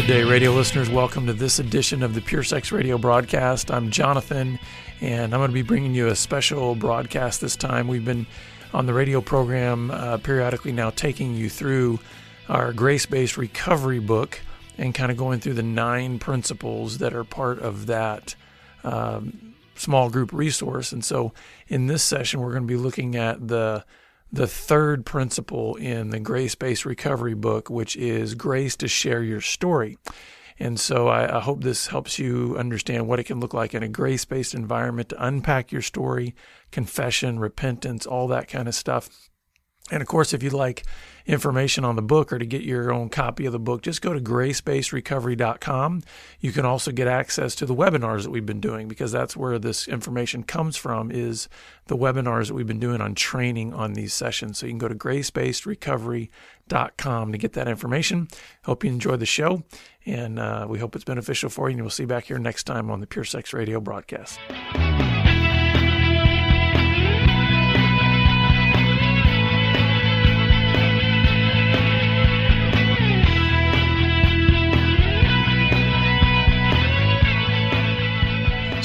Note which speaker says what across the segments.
Speaker 1: Good day, radio listeners. Welcome to this edition of the Pure Sex Radio broadcast. I'm Jonathan, and I'm going to be bringing you a special broadcast this time. We've been on the radio program uh, periodically now taking you through our grace based recovery book and kind of going through the nine principles that are part of that um, small group resource. And so in this session, we're going to be looking at the the third principle in the grace based recovery book, which is grace to share your story. And so I, I, hope this helps you understand what it can look like in a grace based environment to unpack your story, confession, repentance, all that kind of stuff. And of course, if you'd like information on the book or to get your own copy of the book, just go to gracebasedrecovery.com. You can also get access to the webinars that we've been doing because that's where this information comes from is the webinars that we've been doing on training on these sessions. So you can go to gracebasedrecovery.com to get that information. Hope you enjoy the show and uh, we hope it's beneficial for you. And we'll see you back here next time on the Pure Sex Radio broadcast.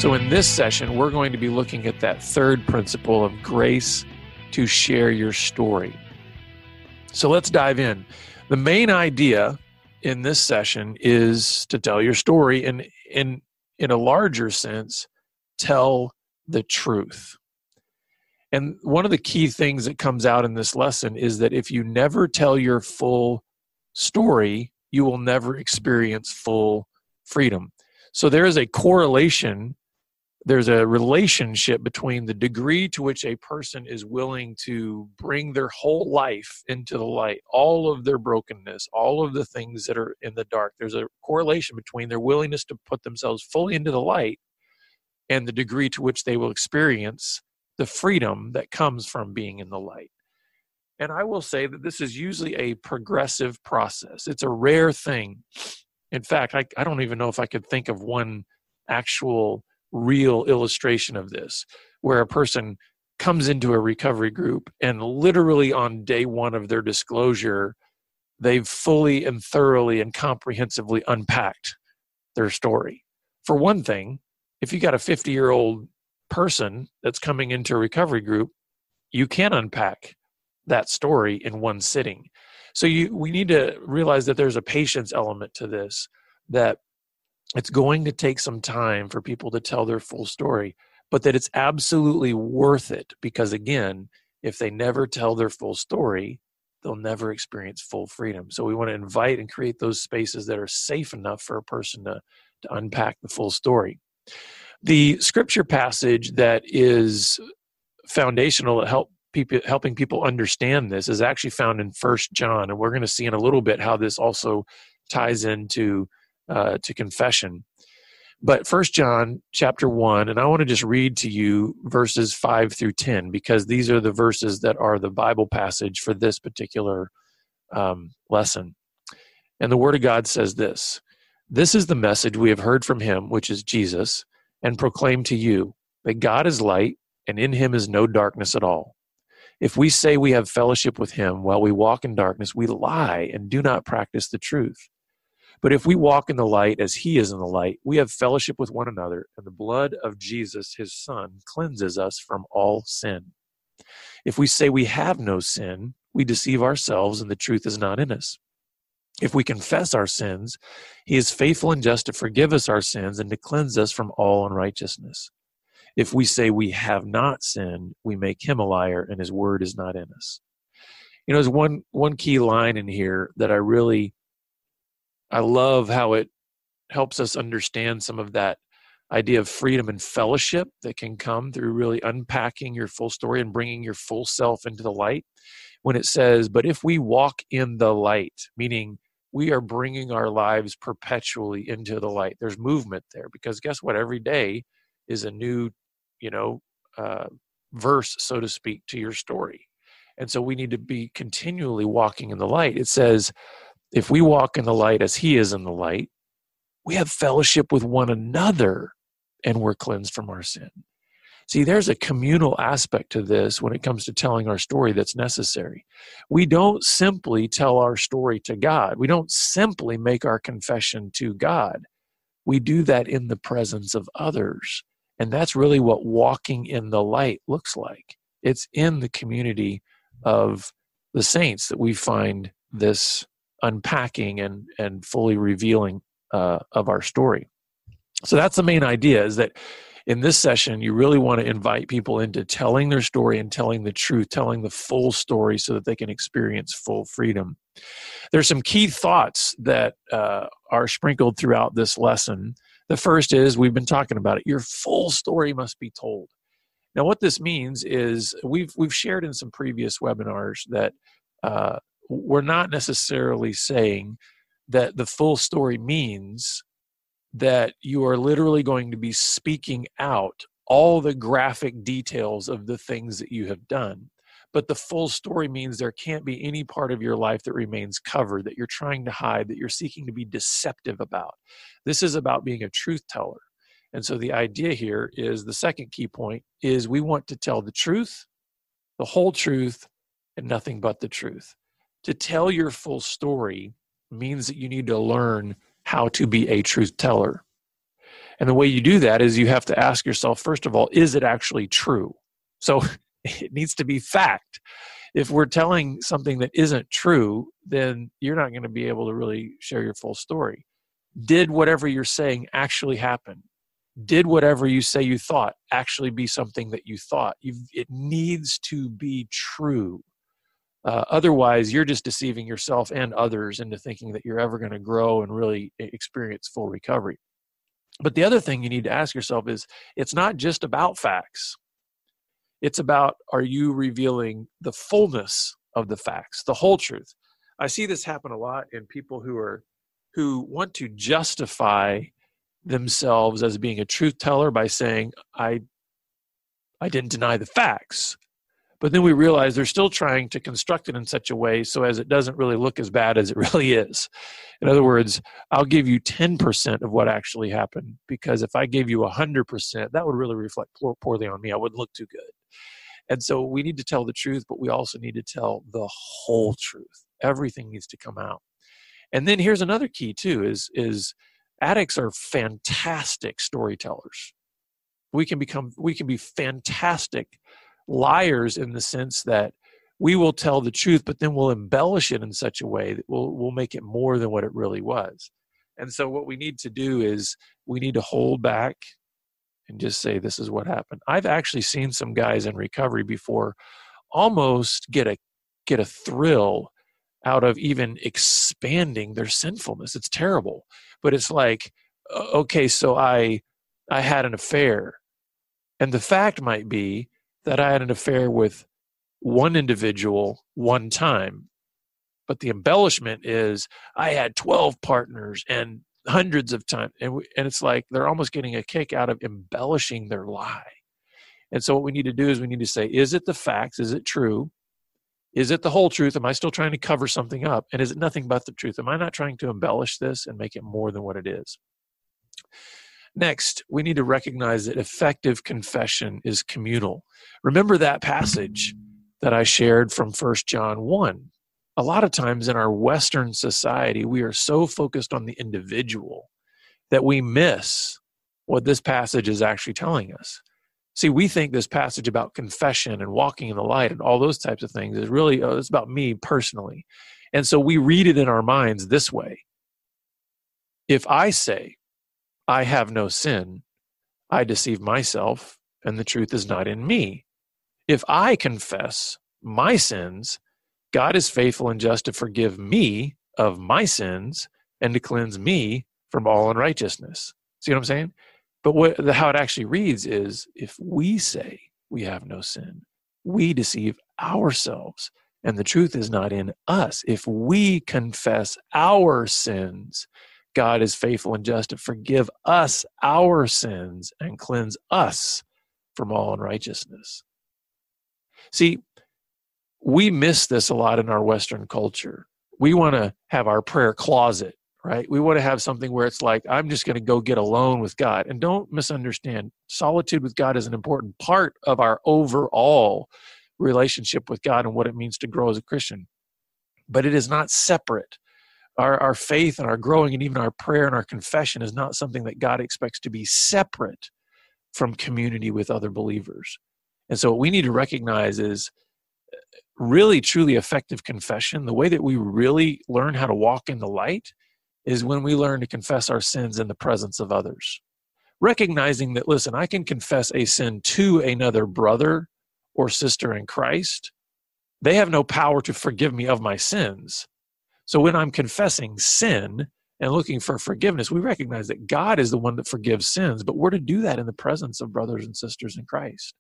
Speaker 1: So, in this session, we're going to be looking at that third principle of grace to share your story. So, let's dive in. The main idea in this session is to tell your story and, in, in a larger sense, tell the truth. And one of the key things that comes out in this lesson is that if you never tell your full story, you will never experience full freedom. So there is a correlation there's a relationship between the degree to which a person is willing to bring their whole life into the light, all of their brokenness, all of the things that are in the dark. There's a correlation between their willingness to put themselves fully into the light and the degree to which they will experience the freedom that comes from being in the light. And I will say that this is usually a progressive process. It's a rare thing. In fact, I, I don't even know if I could think of one actual real illustration of this where a person comes into a recovery group and literally on day one of their disclosure they've fully and thoroughly and comprehensively unpacked their story. For one thing if you got a 50 year old person that's coming into a recovery group you can unpack that story in one sitting. So you we need to realize that there's a patience element to this that it's going to take some time for people to tell their full story, but that it's absolutely worth it because, again, if they never tell their full story, they'll never experience full freedom. So we want to invite and create those spaces that are safe enough for a person to, to unpack the full story. The scripture passage that is foundational to help people helping people understand this is actually found in First John, and we're going to see in a little bit how this also ties into uh, to confession. But First John chapter one, and I want to just read to you verses five through ten because these are the verses that are the Bible passage for this particular um, lesson. And the Word of God says this: "This is the message we have heard from Him, which is Jesus, and proclaim to you that God is light, and in Him is no darkness at all." If we say we have fellowship with him while we walk in darkness, we lie and do not practice the truth. But if we walk in the light as he is in the light, we have fellowship with one another, and the blood of Jesus, his son, cleanses us from all sin. If we say we have no sin, we deceive ourselves and the truth is not in us. If we confess our sins, he is faithful and just to forgive us our sins and to cleanse us from all unrighteousness. If we say we have not sinned, we make him a liar and his word is not in us. You know, there's one one key line in here that I really I love how it helps us understand some of that idea of freedom and fellowship that can come through really unpacking your full story and bringing your full self into the light. When it says, but if we walk in the light, meaning we are bringing our lives perpetually into the light, there's movement there because guess what? Every day is a new, you know, uh, verse, so to speak, to your story. And so we need to be continually walking in the light. It says, if we walk in the light as he is in the light, we have fellowship with one another and we're cleansed from our sin. See, there's a communal aspect to this when it comes to telling our story that's necessary. We don't simply tell our story to God, we don't simply make our confession to God. We do that in the presence of others. And that's really what walking in the light looks like. It's in the community of the saints that we find this unpacking and, and fully revealing uh, of our story. So that's the main idea is that in this session, you really want to invite people into telling their story and telling the truth, telling the full story so that they can experience full freedom. There's some key thoughts that uh, are sprinkled throughout this lesson. The first is we've been talking about it. Your full story must be told. Now, what this means is we've we've shared in some previous webinars that uh, we're not necessarily saying that the full story means that you are literally going to be speaking out all the graphic details of the things that you have done. But the full story means there can't be any part of your life that remains covered, that you're trying to hide, that you're seeking to be deceptive about. This is about being a truth teller. And so the idea here is the second key point is we want to tell the truth, the whole truth, and nothing but the truth. To tell your full story means that you need to learn how to be a truth teller. And the way you do that is you have to ask yourself, first of all, is it actually true? So it needs to be fact. If we're telling something that isn't true, then you're not going to be able to really share your full story. Did whatever you're saying actually happen? Did whatever you say you thought actually be something that you thought? You've, it needs to be true. Uh, otherwise, you're just deceiving yourself and others into thinking that you're ever going to grow and really experience full recovery. But the other thing you need to ask yourself is it's not just about facts. It's about are you revealing the fullness of the facts, the whole truth? I see this happen a lot in people who are who want to justify themselves as being a truth teller by saying I I didn't deny the facts. But then we realize they're still trying to construct it in such a way so as it doesn't really look as bad as it really is. In other words, I'll give you 10% of what actually happened because if I gave you 100%, that would really reflect poorly on me. I wouldn't look too good. And so we need to tell the truth, but we also need to tell the whole truth. Everything needs to come out. And then here's another key too is is addicts are fantastic storytellers. We can become we can be fantastic liars in the sense that we will tell the truth, but then we'll embellish it in such a way that we'll, we'll make it more than what it really was. And so, what we need to do is we need to hold back and just say, This is what happened. I've actually seen some guys in recovery before almost get a get a thrill out of even expanding their sinfulness. It's terrible. But it's like, okay, so I I had an affair. And the fact might be that I had an affair with one individual one time. But the embellishment is I had 12 partners and hundreds of times. And, and it's like they're almost getting a kick out of embellishing their lie. And so what we need to do is we need to say, is it the facts? Is it true? Is it the whole truth? Am I still trying to cover something up? And is it nothing but the truth? Am I not trying to embellish this and make it more than what it is? Next, we need to recognize that effective confession is communal. Remember that passage that I shared from 1 John 1. A lot of times in our Western society, we are so focused on the individual that we miss what this passage is actually telling us. See, we think this passage about confession and walking in the light and all those types of things is really, oh, it's about me personally. And so we read it in our minds this way. If I say, I have no sin, I deceive myself, and the truth is not in me. If I confess my sins, God is faithful and just to forgive me of my sins and to cleanse me from all unrighteousness. See what I'm saying? But what, the, how it actually reads is if we say we have no sin, we deceive ourselves, and the truth is not in us. If we confess our sins, God is faithful and just to forgive us our sins and cleanse us from all unrighteousness. See, we miss this a lot in our Western culture. We want to have our prayer closet, right? We want to have something where it's like, I'm just going to go get alone with God. And don't misunderstand, solitude with God is an important part of our overall relationship with God and what it means to grow as a Christian. But it is not separate. Our, our faith and our growing and even our prayer and our confession is not something that God expects to be separate from community with other believers. And so what we need to recognize is uh, really truly effective confession, the way that we really learn how to walk in the light is when we learn to confess our sins in the presence of others. Recognizing that, listen, I can confess a sin to another brother or sister in Christ. They have no power to forgive me of my sins. So when I'm confessing sin and looking for forgiveness, we recognize that God is the one that forgives sins, but we're to do that in the presence of brothers and sisters in Christ.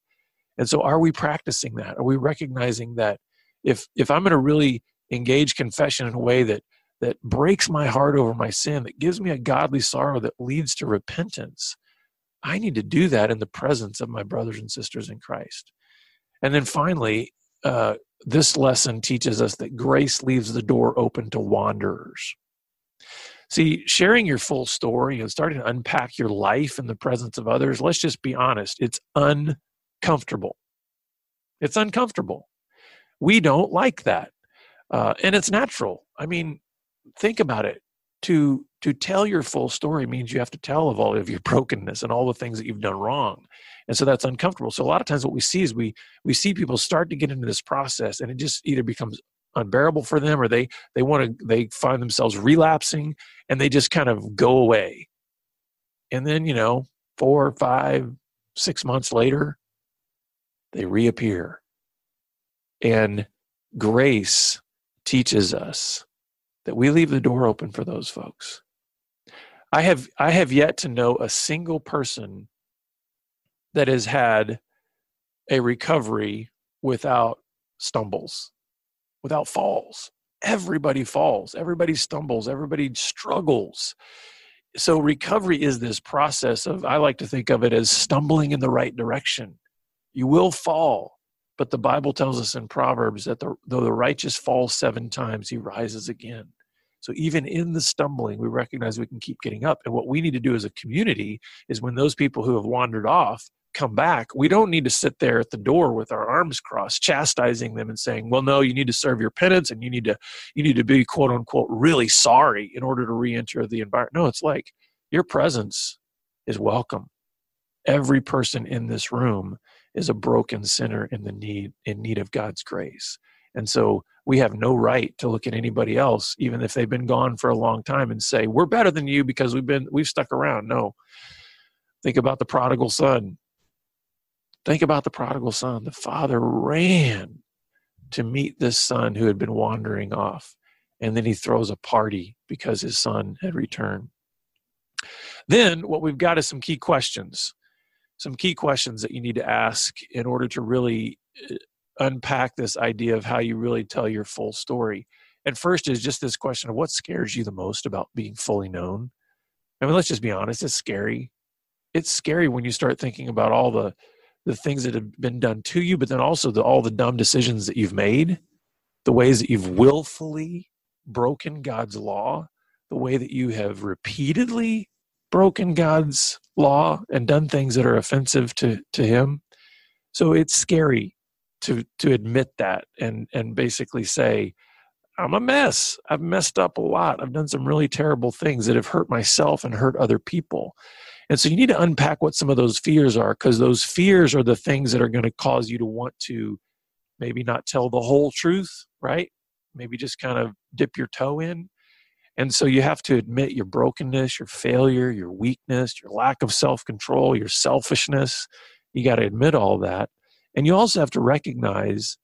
Speaker 1: And so are we practicing that? Are we recognizing that if if I'm going to really engage confession in a way that that breaks my heart over my sin, that gives me a godly sorrow that leads to repentance, I need to do that in the presence of my brothers and sisters in Christ. And then finally, uh, this lesson teaches us that grace leaves the door open to wanderers. See, sharing your full story and starting to unpack your life in the presence of others, let's just be honest, it's uncomfortable. It's uncomfortable. We don't like that. Uh, and it's natural. I mean, think about it. To to tell your full story means you have to tell of all of your brokenness and all the things that you've done wrong. And so that's uncomfortable. So a lot of times what we see is we we see people start to get into this process and it just either becomes unbearable for them or they they want to they find themselves relapsing and they just kind of go away. And then, you know, four, five, six months later, they reappear. And grace teaches us that we leave the door open for those folks. I have I have yet to know a single person that has had a recovery without stumbles, without falls. Everybody falls, everybody stumbles, everybody struggles. So recovery is this process of I like to think of it as stumbling in the right direction. You will fall, but the Bible tells us in Proverbs that the, though the righteous falls seven times, he rises again. So even in the stumbling, we recognize we can keep getting up. And what we need to do as a community is when those people who have wandered off come back, we don't need to sit there at the door with our arms crossed, chastising them and saying, "Well, no, you need to serve your penance and you need to you need to be quote unquote really sorry in order to re-enter the environment." No, it's like your presence is welcome. Every person in this room is a broken sinner in the need in need of God's grace. And so we have no right to look at anybody else, even if they've been gone for a long time, and say, We're better than you because we've been we've stuck around. No. Think about the prodigal son. Think about the prodigal son. The father ran to meet this son who had been wandering off. And then he throws a party because his son had returned. Then, what we've got is some key questions. Some key questions that you need to ask in order to really uh, unpack this idea of how you really tell your full story. And first is just this question of what scares you the most about being fully known? I mean, let's just be honest, it's scary. It's scary when you start thinking about all the the things that have been done to you, but then also the, all the dumb decisions that you've made, the ways that you've willfully broken God's law, the way that you have repeatedly broken God's law and done things that are offensive to, to Him. So it's scary to to admit that and and basically say i'm a mess. I've messed up a lot. I've done some really terrible things that have hurt myself and hurt other people. And so you need to unpack what some of those fears are because those fears are the things that are going to cause you to want to maybe not tell the whole truth right? Maybe just kind of dip your toe in. And so you have to admit your brokenness your failure your weakness your lack of self-control your selfishness. You got to admit all that and you also have to recognize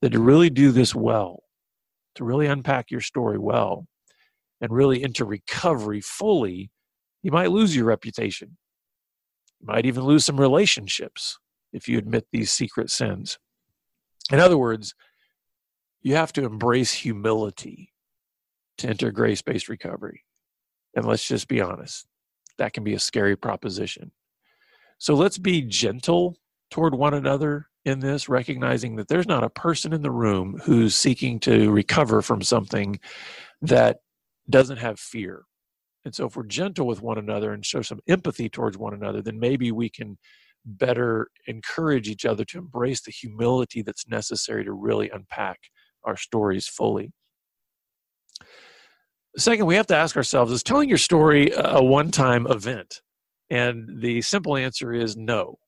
Speaker 1: that to really do this well, to really unpack your story well, and really into recovery fully, you might lose your reputation. You might even lose some relationships if you admit these secret sins. In other words, you have to embrace humility to enter grace based recovery. And let's just be honest, that can be a scary proposition. So let's be gentle toward one another in this, recognizing that there's not a person in the room who's seeking to recover from something that doesn't have fear. And so, if we're gentle with one another and show some empathy towards one another, then maybe we can better encourage each other to embrace the humility that's necessary to really unpack our stories fully. Second, we have to ask ourselves is telling your story a one time event? And the simple answer is no.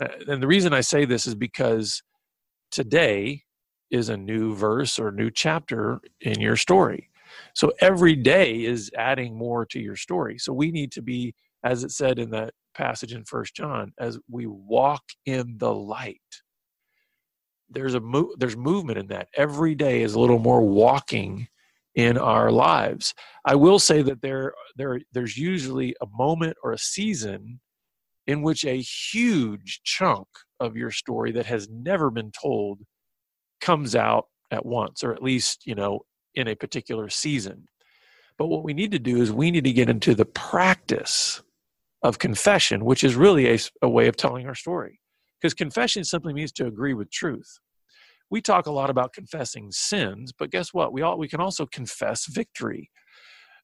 Speaker 1: Uh, and the reason I say this is because today is a new verse or new chapter in your story. So every day is adding more to your story. So we need to be, as it said in that passage in First John, as we walk in the light. There's a mo- there's movement in that. Every day is a little more walking in our lives. I will say that there there there's usually a moment or a season in which a huge chunk of your story that has never been told comes out at once or at least, you know, in a particular season. But what we need to do is we need to get into the practice of confession, which is really a, a way of telling our story. Because confession simply means to agree with truth we talk a lot about confessing sins, but guess what? We all we can also confess victory.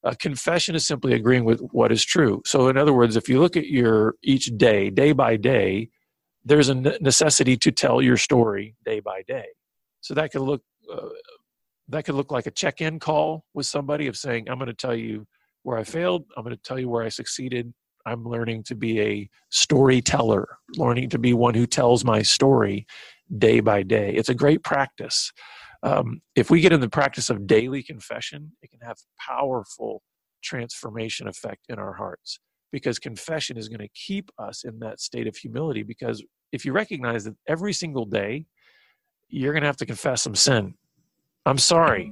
Speaker 1: A confession is simply agreeing with what is true. So, in other words, if you look at your each day, day by day, there's a necessity to tell your story day by day. So that could look uh, that could look like a check-in call with somebody of saying, "I'm going to tell you where I failed. I'm going to tell you where I succeeded. I'm learning to be a storyteller, learning to be one who tells my story day by day. It's a great practice. Um, if we get in the practice of daily confession, it can have powerful transformation effect in our hearts because confession is going to keep us in that state of humility. Because if you recognize that every single day you're going to have to confess some sin, I'm sorry.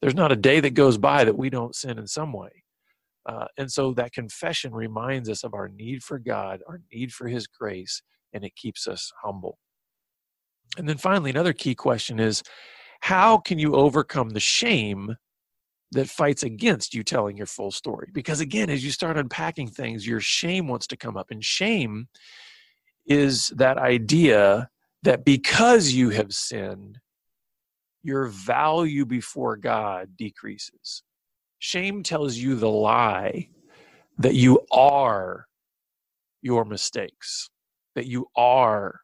Speaker 1: There's not a day that goes by that we don't sin in some way. Uh, and so that confession reminds us of our need for God, our need for His grace, and it keeps us humble. And then finally, another key question is how can you overcome the shame that fights against you telling your full story? Because again, as you start unpacking things, your shame wants to come up. And shame is that idea that because you have sinned, your value before God decreases. Shame tells you the lie that you are your mistakes, that you are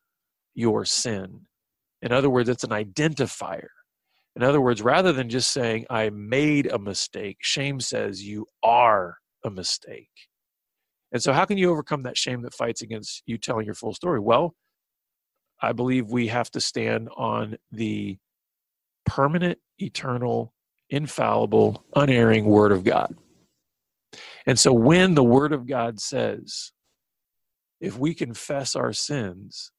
Speaker 1: your sin. In other words, it's an identifier. In other words, rather than just saying, I made a mistake, shame says you are a mistake. And so, how can you overcome that shame that fights against you telling your full story? Well, I believe we have to stand on the permanent, eternal, infallible, unerring Word of God. And so, when the Word of God says, if we confess our sins,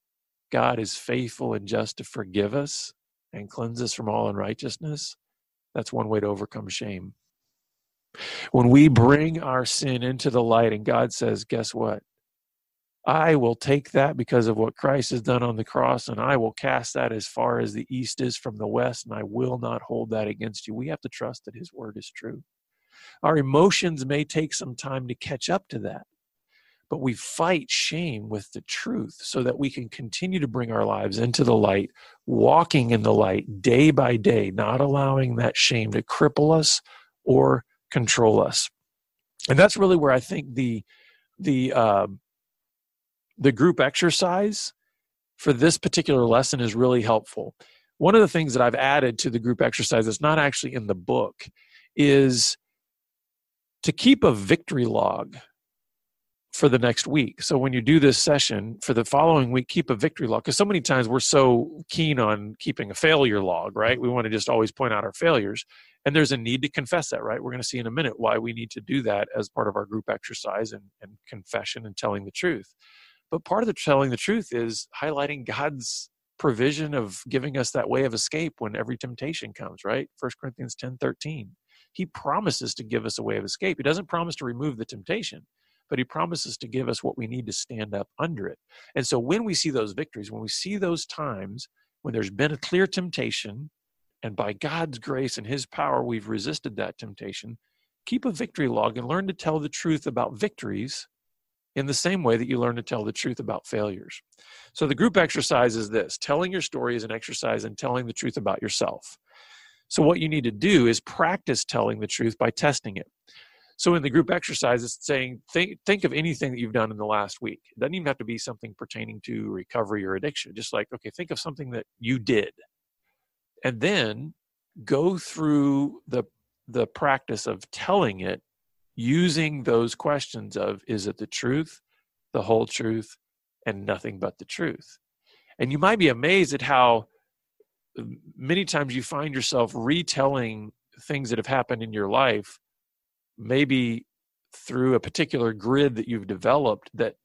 Speaker 1: God is faithful and just to forgive us and cleanse us from all unrighteousness, that's one way to overcome shame. When we bring our sin into the light and God says, guess what? I will take that because of what Christ has done on the cross, and I will cast that as far as the east is from the west, and I will not hold that against you. We have to trust that His word is true. Our emotions may take some time to catch up to that but we fight shame with the truth so that we can continue to bring our lives into the light, walking in the light day by day, not allowing that shame to cripple us or control us. And that's really where I think the the uh, the group exercise for this particular lesson is really helpful. One of the things that I've added to the group exercise that's not actually in the book is to keep a victory log for the next week. So when you do this session for the following week, keep a victory log. Because so many times we're so keen on keeping a failure log, right? We want to just always point out our failures. And there's a need to confess that, right? We're going to see in a minute why we need to do that as part of our group exercise and, and confession and telling the truth. But part of the telling the truth is highlighting God's provision of giving us that way of escape when every temptation comes, right? First Corinthians 10 13. He promises to give us a way of escape. He doesn't promise to remove the temptation but he promises to give us what we need to stand up under it. And so when we see those victories, when we see those times when there's been a clear temptation, and by God's grace and his power, we've resisted that temptation, keep a victory log and learn to tell the truth about victories in the same way that you learn to tell the truth about failures. So the group exercise is this telling your story is an exercise in telling the truth about yourself. So what you need to do is practice telling the truth by testing it. So in the group exercise, it's saying think think of anything that you've done in the last week. It doesn't even have to be something pertaining to recovery or addiction. Just like okay, think of something that you did, and then go through the the practice of telling it using those questions of is it the truth, the whole truth, and nothing but the truth. And you might be amazed at how many times you find yourself retelling things that have happened in your life maybe through a particular grid that you've developed that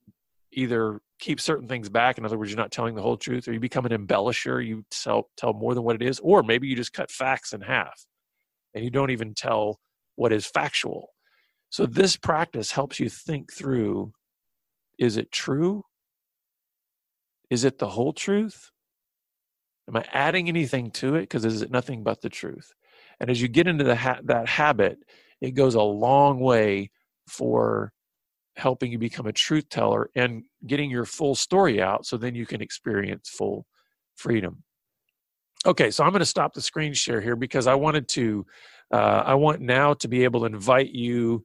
Speaker 1: either keep certain things back in other words you're not telling the whole truth or you become an embellisher you tell tell more than what it is or maybe you just cut facts in half and you don't even tell what is factual. So this practice helps you think through is it true? Is it the whole truth? Am i adding anything to it? Because is it nothing but the truth? And as you get into the ha- that habit it goes a long way for helping you become a truth teller and getting your full story out so then you can experience full freedom. Okay, so I'm going to stop the screen share here because I wanted to, uh, I want now to be able to invite you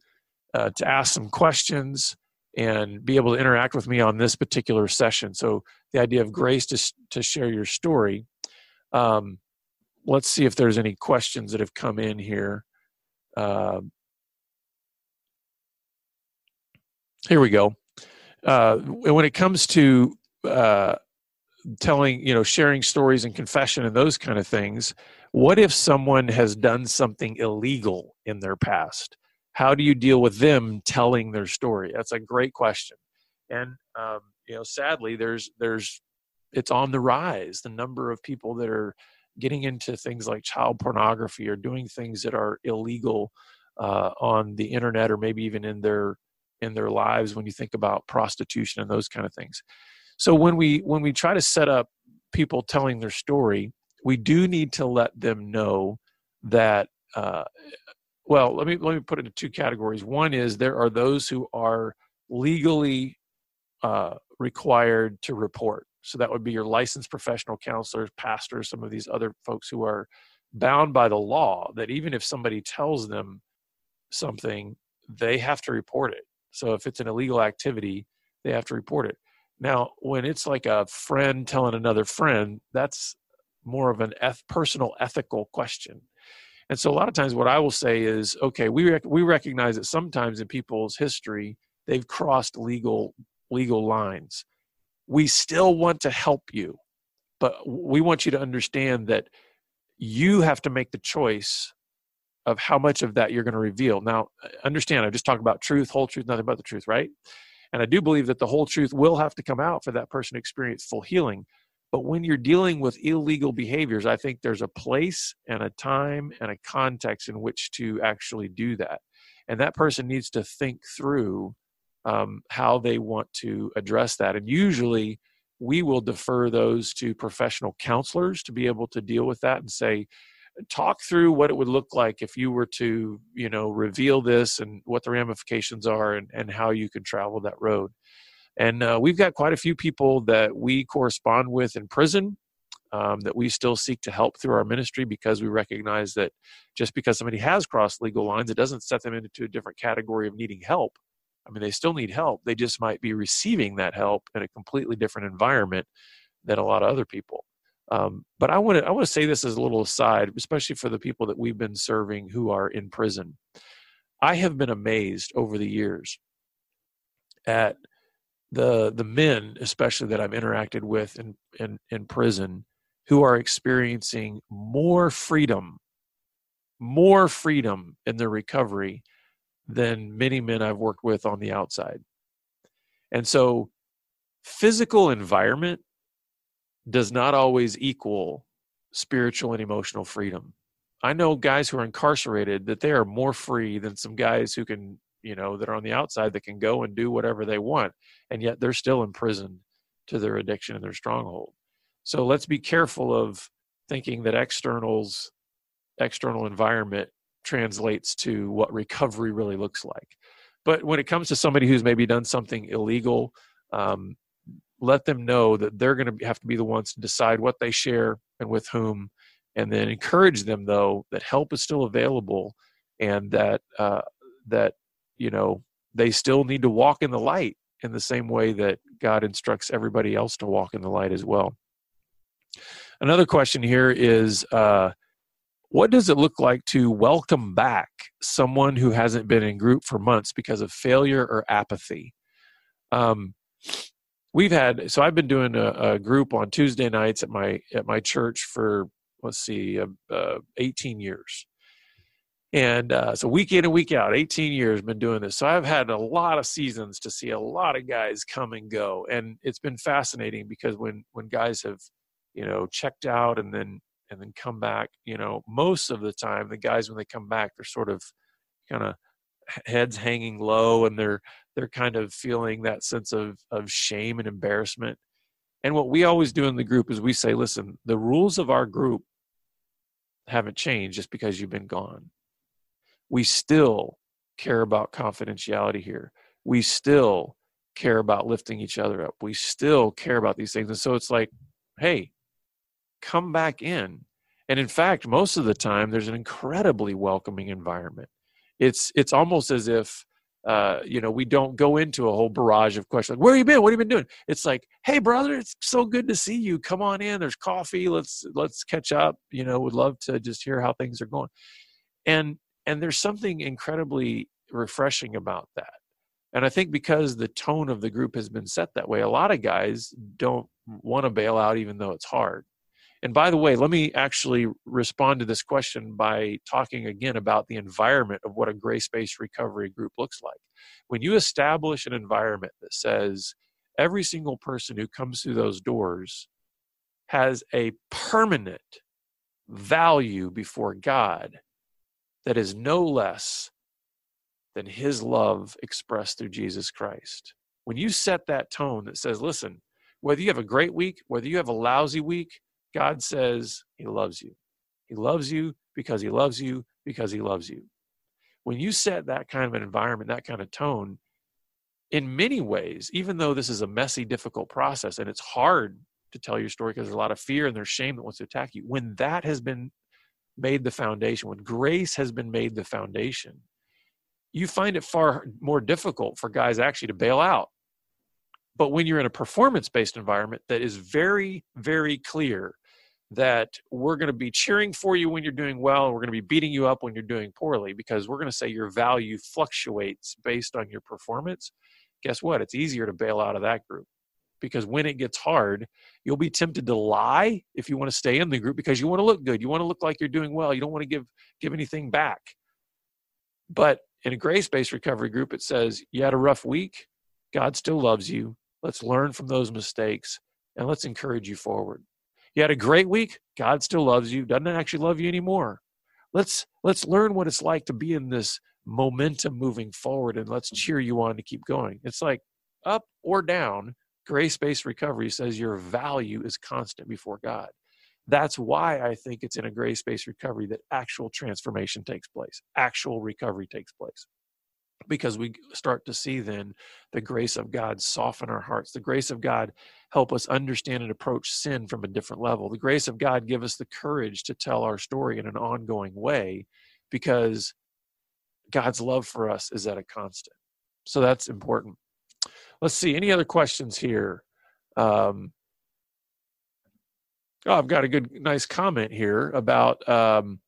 Speaker 1: uh, to ask some questions and be able to interact with me on this particular session. So the idea of grace to, to share your story. Um, let's see if there's any questions that have come in here. Uh, here we go. Uh, when it comes to uh, telling, you know, sharing stories and confession and those kind of things, what if someone has done something illegal in their past? How do you deal with them telling their story? That's a great question. And um, you know, sadly, there's there's it's on the rise. The number of people that are getting into things like child pornography or doing things that are illegal uh, on the internet or maybe even in their in their lives when you think about prostitution and those kind of things. So when we when we try to set up people telling their story we do need to let them know that uh, well let me let me put it into two categories. One is there are those who are legally uh, required to report so that would be your licensed professional counselors, pastors, some of these other folks who are bound by the law that even if somebody tells them something, they have to report it. So if it's an illegal activity, they have to report it. Now, when it's like a friend telling another friend, that's more of an eth- personal ethical question. And so a lot of times what I will say is, okay, we rec- we recognize that sometimes in people's history they've crossed legal legal lines we still want to help you but we want you to understand that you have to make the choice of how much of that you're going to reveal. Now understand i just talked about truth whole truth nothing but the truth right? And i do believe that the whole truth will have to come out for that person to experience full healing. But when you're dealing with illegal behaviors i think there's a place and a time and a context in which to actually do that. And that person needs to think through um, how they want to address that. And usually we will defer those to professional counselors to be able to deal with that and say, talk through what it would look like if you were to, you know, reveal this and what the ramifications are and, and how you can travel that road. And uh, we've got quite a few people that we correspond with in prison um, that we still seek to help through our ministry because we recognize that just because somebody has crossed legal lines, it doesn't set them into a different category of needing help. I mean, they still need help. They just might be receiving that help in a completely different environment than a lot of other people. Um, but I want to I want to say this as a little aside, especially for the people that we've been serving who are in prison. I have been amazed over the years at the the men, especially that I've interacted with in in, in prison, who are experiencing more freedom, more freedom in their recovery than many men I've worked with on the outside. And so, physical environment does not always equal spiritual and emotional freedom. I know guys who are incarcerated that they are more free than some guys who can, you know, that are on the outside that can go and do whatever they want, and yet they're still imprisoned to their addiction and their stronghold. So let's be careful of thinking that externals, external environment translates to what recovery really looks like. But when it comes to somebody who's maybe done something illegal, um, let them know that they're going to have to be the ones to decide what they share and with whom, and then encourage them though that help is still available and that uh, that you know they still need to walk in the light in the same way that God instructs everybody else to walk in the light as well. Another question here is uh, what does it look like to welcome back someone who hasn't been in group for months because of failure or apathy? Um, we've had so I've been doing a, a, group on Tuesday nights at my at my church for let's see, uh, uh, 18 years, and uh, so week in and week out, 18 years been doing this. So I've had a lot of seasons to see a lot of guys come and go, and it's been fascinating because when when guys have you know checked out and then and then come back, you know, most of the time the guys when they come back they're sort of kind of heads hanging low and they're they're kind of feeling that sense of of shame and embarrassment. And what we always do in the group is we say, listen, the rules of our group haven't changed just because you've been gone we still care about confidentiality here. We still care about lifting each other up. We still care about these things. And so it's like, hey, come back in. And in fact, most of the time, there's an incredibly welcoming environment. It's it's almost as if uh, you know we don't go into a whole barrage of questions. Like, Where you been? What have you been doing? It's like, hey, brother, it's so good to see you. Come on in. There's coffee. Let's let's catch up. You know, would love to just hear how things are going. And and there's something incredibly refreshing about that and i think because the tone of the group has been set that way a lot of guys don't want to bail out even though it's hard and by the way let me actually respond to this question by talking again about the environment of what a grace-based recovery group looks like when you establish an environment that says every single person who comes through those doors has a permanent value before god that is no less than his love expressed through Jesus Christ. When you set that tone that says, listen, whether you have a great week, whether you have a lousy week, God says he loves you. He loves you because he loves you because he loves you. When you set that kind of an environment, that kind of tone, in many ways, even though this is a messy, difficult process and it's hard to tell your story because there's a lot of fear and there's shame that wants to attack you, when that has been made the foundation, when grace has been made the foundation, you find it far more difficult for guys actually to bail out. But when you're in a performance based environment that is very, very clear that we're going to be cheering for you when you're doing well, and we're going to be beating you up when you're doing poorly because we're going to say your value fluctuates based on your performance, guess what? It's easier to bail out of that group because when it gets hard, you'll be tempted to lie if you want to stay in the group because you want to look good. You want to look like you're doing well. You don't want to give give anything back. But in a grace-based recovery group, it says you had a rough week. God still loves you. Let's learn from those mistakes and let's encourage you forward. You had a great week. God still loves you. Doesn't actually love you anymore. Let's let's learn what it's like to be in this momentum moving forward and let's cheer you on to keep going. It's like up or down, grace based recovery says your value is constant before God. That's why I think it's in a grace based recovery that actual transformation takes place, actual recovery takes place. Because we start to see then the grace of God soften our hearts. The grace of God help us understand and approach sin from a different level. The grace of God give us the courage to tell our story in an ongoing way because God's love for us is at a constant. So that's important. Let's see. Any other questions here? Um, oh, I've got a good, nice comment here about um,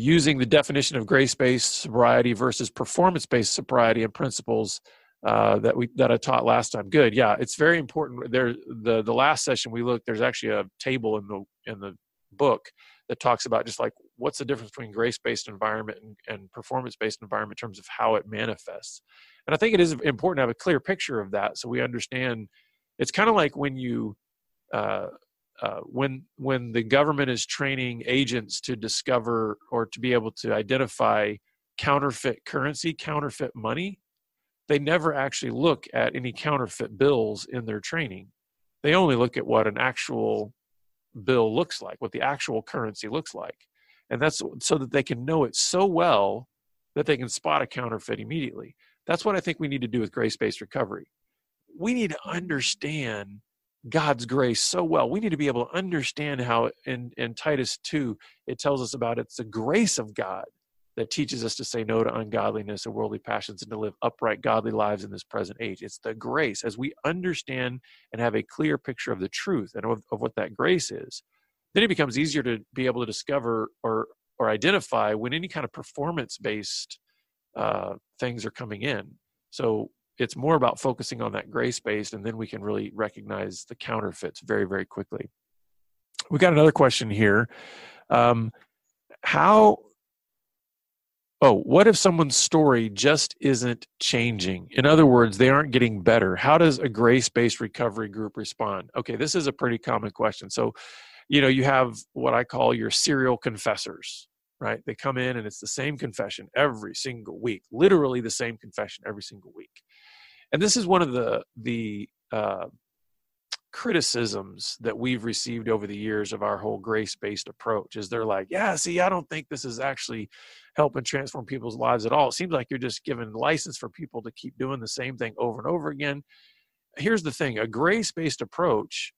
Speaker 1: using the definition of grace-based sobriety versus performance-based sobriety and principles uh, that we that I taught last time. Good, yeah, it's very important. There, the the last session we looked. There's actually a table in the in the book that talks about just like what's the difference between grace-based environment and, and performance-based environment in terms of how it manifests and i think it is important to have a clear picture of that so we understand it's kind of like when you uh, uh, when when the government is training agents to discover or to be able to identify counterfeit currency counterfeit money they never actually look at any counterfeit bills in their training. They only look at what an actual bill looks like what the actual currency looks like. And that's so that they can know it so well that they can spot a counterfeit immediately. That's what I think we need to do with grace based recovery. We need to understand God's grace so well. We need to be able to understand how in, in Titus 2, it tells us about it's the grace of God that teaches us to say no to ungodliness and worldly passions and to live upright, godly lives in this present age. It's the grace. As we understand and have a clear picture of the truth and of, of what that grace is, then it becomes easier to be able to discover or or identify when any kind of performance based uh, things are coming in. So it's more about focusing on that gray space and then we can really recognize the counterfeits very, very quickly. We got another question here. Um, how oh, what if someone's story just isn't changing? In other words, they aren't getting better. How does a grace-based recovery group respond? Okay, this is a pretty common question. So, you know, you have what I call your serial confessors, right? They come in and it's the same confession every single week, literally the same confession every single week. And this is one of the, the, uh, criticisms that we've received over the years of our whole grace-based approach is they're like yeah see i don't think this is actually helping transform people's lives at all. It seems like you're just giving license for people to keep doing the same thing over and over again. Here's the thing a grace-based approach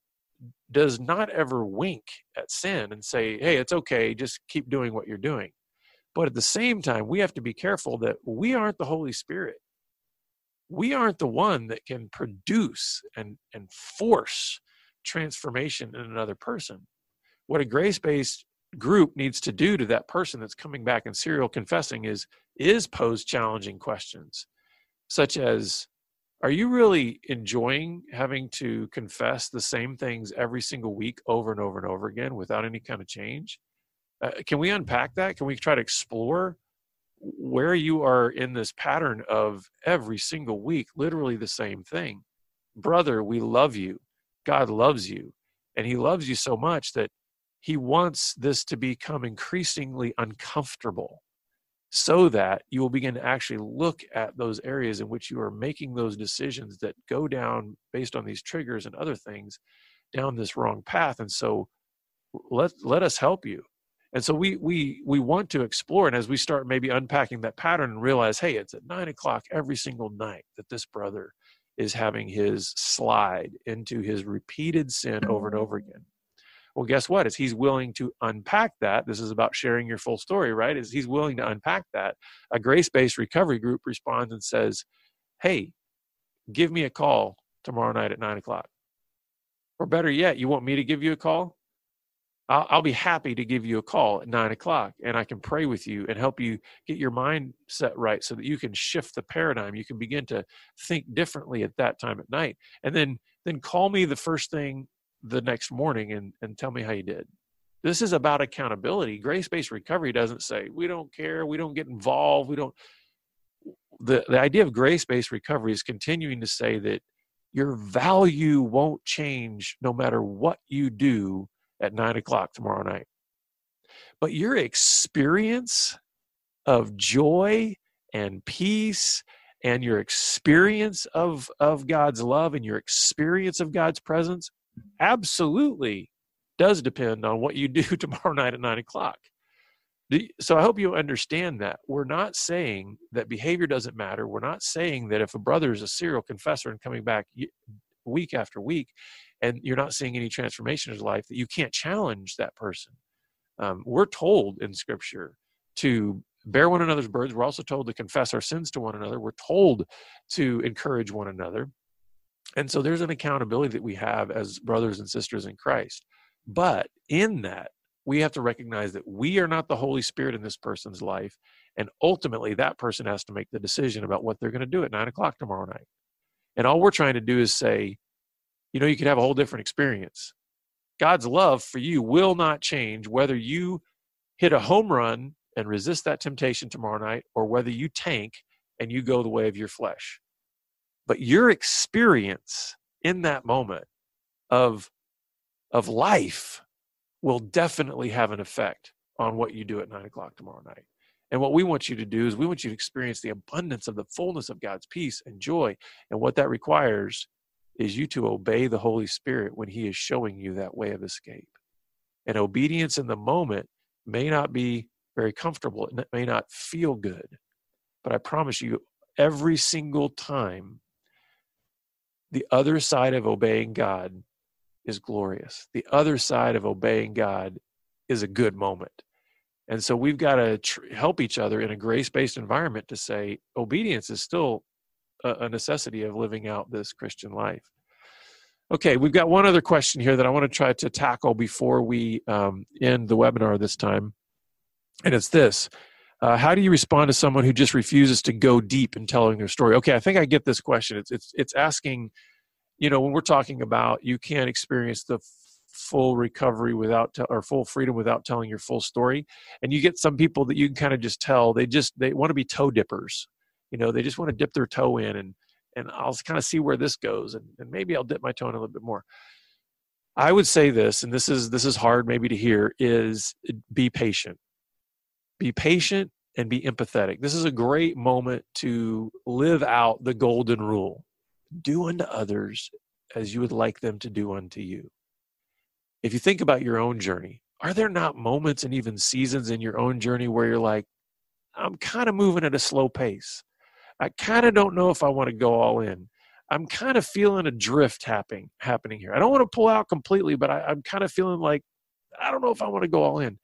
Speaker 1: does not ever wink at sin and say hey it's okay just keep doing what you're doing. But at the same time we have to be careful that we aren't the holy spirit we aren't the one that can produce and, and force transformation in another person. What a grace based group needs to do to that person that's coming back and serial confessing is is pose challenging questions such as are you really enjoying having to confess the same things every single week over and over and over again without any kind of change uh, can we unpack that can we try to explore where you are in this pattern of every single week, literally the same thing. Brother, we love you. God loves you. And He loves you so much that He wants this to become increasingly uncomfortable so that you will begin to actually look at those areas in which you are making those decisions that go down based on these triggers and other things down this wrong path. And so let, let us help you and so we we we want to explore and as we start maybe unpacking that pattern and realize hey it's at nine o'clock every single night that this brother is having his slide into his repeated sin over and over again. Well guess what? Is he's willing to unpack that. This is about sharing your full story right? Is he's willing to unpack that. A grace-based recovery group responds and says hey give me a call tomorrow night at nine o'clock. Or better yet you want me to give you a call I'll, I'll, be happy to give you a call at nine o'clock and I can pray with you and help you get your mind set right so that you can shift the paradigm. You can begin to think differently at that time at night. And then, then call me the first thing the next morning and, and tell me how you did. This is about accountability. Grace based recovery doesn't say we don't care, we don't get involved, we don't. The, the idea of grace based recovery is continuing to say that your value won't change no matter what you do at nine o'clock tomorrow night. But your experience of joy and peace and your experience of, of God's love and your experience of God's presence absolutely does depend on what you do tomorrow night at nine o'clock. So I hope you understand that. We're not saying that behavior doesn't matter. We're not saying that if a brother is a serial confessor and coming back week after week and you're not seeing any transformation in his life that you can't challenge that person. Um, we're told in scripture to bear one another's burdens. We're also told to confess our sins to one another. We're told to encourage one another. And so there's an accountability that we have as brothers and sisters in christ. But in that we have to recognize that we are not the holy spirit in this person's life and ultimately that person has to make the decision about what they're going to do at nine o'clock tomorrow night. And all we're trying to do is say you know, you could have a whole different experience. God's love for you will not change whether you hit a home run and resist that temptation tomorrow night or whether you tank and you go the way of your flesh. But your experience in that moment of, of life will definitely have an effect on what you do at nine o'clock tomorrow night. And what we want you to do is we want you to experience the abundance of the fullness of God's peace and joy. And what that requires is you to obey the Holy Spirit when He is showing you that way of escape. And obedience in the moment may not be very comfortable, it may not feel good, but I promise you, every single time, the other side of obeying God is glorious. The other side of obeying God is a good moment. And so we've got to tr- help each other in a grace based environment to say obedience is still a, necessity of living out this Christian life. Okay, we've got one other question here that I want to try to tackle before we um, end the webinar this time. And it's this uh, How do you respond to someone who just refuses to go deep in telling their story? Okay, I think I get this question. It's, it's, it's asking, you know, when we're talking about you can't experience the full recovery without or full freedom without telling your full story and you get some people that you can kind of just tell they just they want to be toe dippers you know they just want to dip their toe in and and i'll kind of see where this goes and, and maybe i'll dip my toe in a little bit more. I would say this and this is this is hard maybe to hear is uh, be patient. Be patient and be empathetic. This is a great moment to live out the golden rule. Do unto others as you would like them to do unto you. If you think about your own journey, are there not moments and even seasons in your own journey where you're like, I'm kind of moving at a slow pace? I kind of don't know if I want to go all in. I'm kind of feeling a drift happening happening here. I don't want to pull out completely, but I, I'm kind of feeling like I don't know if I want to go all in.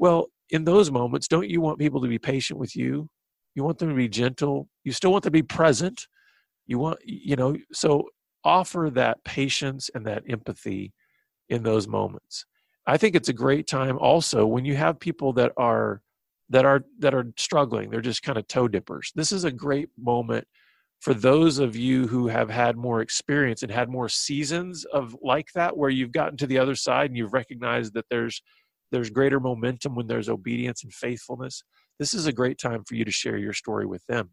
Speaker 1: Well, in those moments, don't you want people to be patient with you? You want them to be gentle. You still want them to be present. You want, you know, so offer that patience and that empathy in those moments. I think it's a great time also when you have people that are that are that are struggling. They're just kind of toe dippers. This is a great moment for those of you who have had more experience and had more seasons of like that where you've gotten to the other side and you've recognized that there's there's greater momentum when there's obedience and faithfulness. This is a great time for you to share your story with them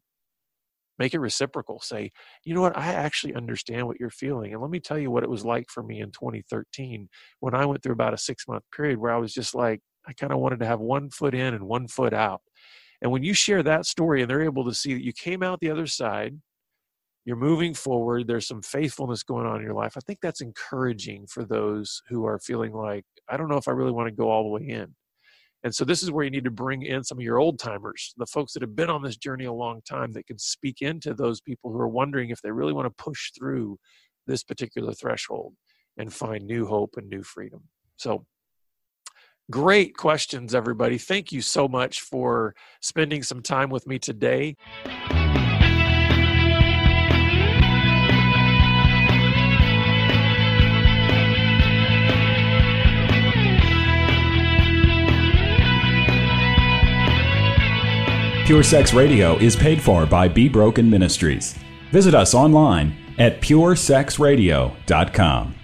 Speaker 1: make it reciprocal say you know what i actually understand what you're feeling and let me tell you what it was like for me in 2013 when i went through about a six month period where i was just like i kind of wanted to have one foot in and one foot out and when you share that story and they're able to see that you came out the other side you're moving forward there's some faithfulness going on in your life i think that's encouraging for those who are feeling like i don't know if i really want to go all the way in and so this is where you need to bring in some of your old timers, the folks that have been on this journey a long time that can speak into those people who are wondering if they really want to push through this particular threshold and find new hope and new freedom. So great questions, everybody. Thank you so much for spending some time with me today.
Speaker 2: Pure Sex Radio is paid for by Be Broken Ministries. Visit us online at puresexradio.com.